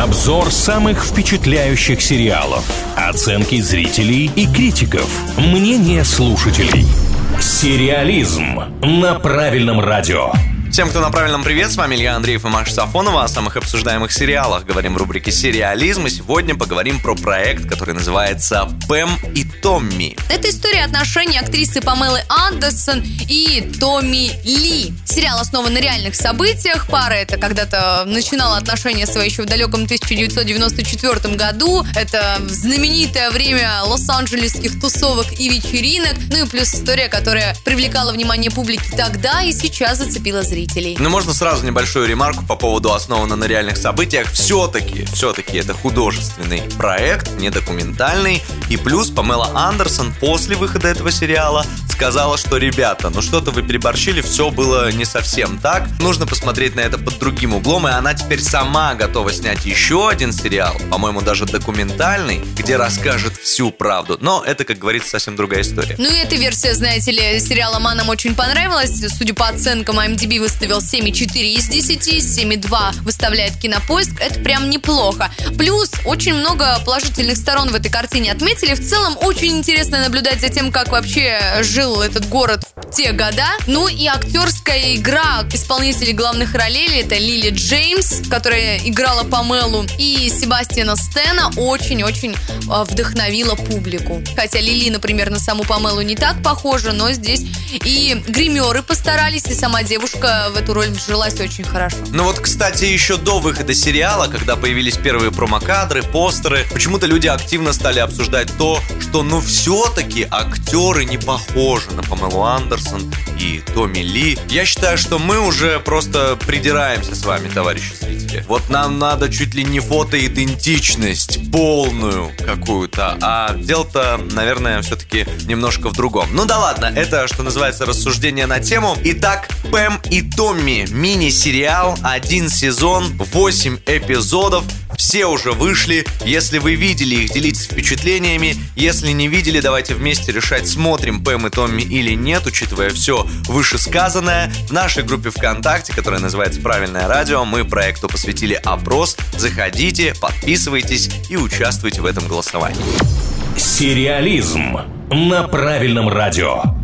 Обзор самых впечатляющих сериалов. Оценки зрителей и критиков. Мнение слушателей. Сериализм на правильном радио. Всем, кто на правильном привет, с вами Илья Андреев и Маша Сафонова о самых обсуждаемых сериалах. Говорим в рубрике «Сериализм» и сегодня поговорим про проект, который называется «Пэм и Томми». Это история отношений актрисы Памелы Андерсон и Томми Ли. Сериал основан на реальных событиях. Пара это когда-то начинала отношения свои еще в далеком 1994 году. Это знаменитое время лос-анджелесских тусовок и вечеринок. Ну и плюс история, которая привлекала внимание публики тогда и сейчас зацепила зрителей. Ну, можно сразу небольшую ремарку по поводу основано на реальных событиях. Все-таки, все-таки это художественный проект, не документальный. И плюс Памела Андерсон после выхода этого сериала сказала, что ребята, ну что-то вы переборщили, все было не совсем так. Нужно посмотреть на это под другим углом, и она теперь сама готова снять еще один сериал, по-моему, даже документальный, где расскажет всю правду. Но это, как говорится, совсем другая история. Ну и эта версия, знаете ли, сериала «Манам» очень понравилась. Судя по оценкам, IMDb выставил 7,4 из 10, 7,2 выставляет Кинопоиск. Это прям неплохо. Плюс очень много положительных сторон в этой картине отметили. В целом очень интересно наблюдать за тем, как вообще жил жил этот город в те года. Ну и актерская игра исполнителей главных ролей это Лили Джеймс, которая играла Памелу, и Себастьяна Стена очень-очень а, вдохновила публику. Хотя Лили, например, на саму Памелу не так похожа, но здесь и гримеры постарались, и сама девушка в эту роль вжилась очень хорошо. Ну вот, кстати, еще до выхода сериала, когда появились первые промокадры, постеры, почему-то люди активно стали обсуждать то, что ну все-таки актеры не похожи похожа на Памелу Андерсон и Томми Ли. Я считаю, что мы уже просто придираемся с вами, товарищи зрители. Вот нам надо чуть ли не фотоидентичность полную какую-то, а дело-то, наверное, все-таки немножко в другом. Ну да ладно, это, что называется, рассуждение на тему. Итак, Пэм и Томми, мини-сериал, один сезон, 8 эпизодов, все уже вышли. Если вы видели их, делитесь впечатлениями. Если не видели, давайте вместе решать, смотрим Пэм и Томми или нет, учитывая все вышесказанное. В нашей группе ВКонтакте, которая называется «Правильное радио», мы проекту посвятили опрос. Заходите, подписывайтесь и участвуйте в этом голосовании. Сериализм на правильном радио.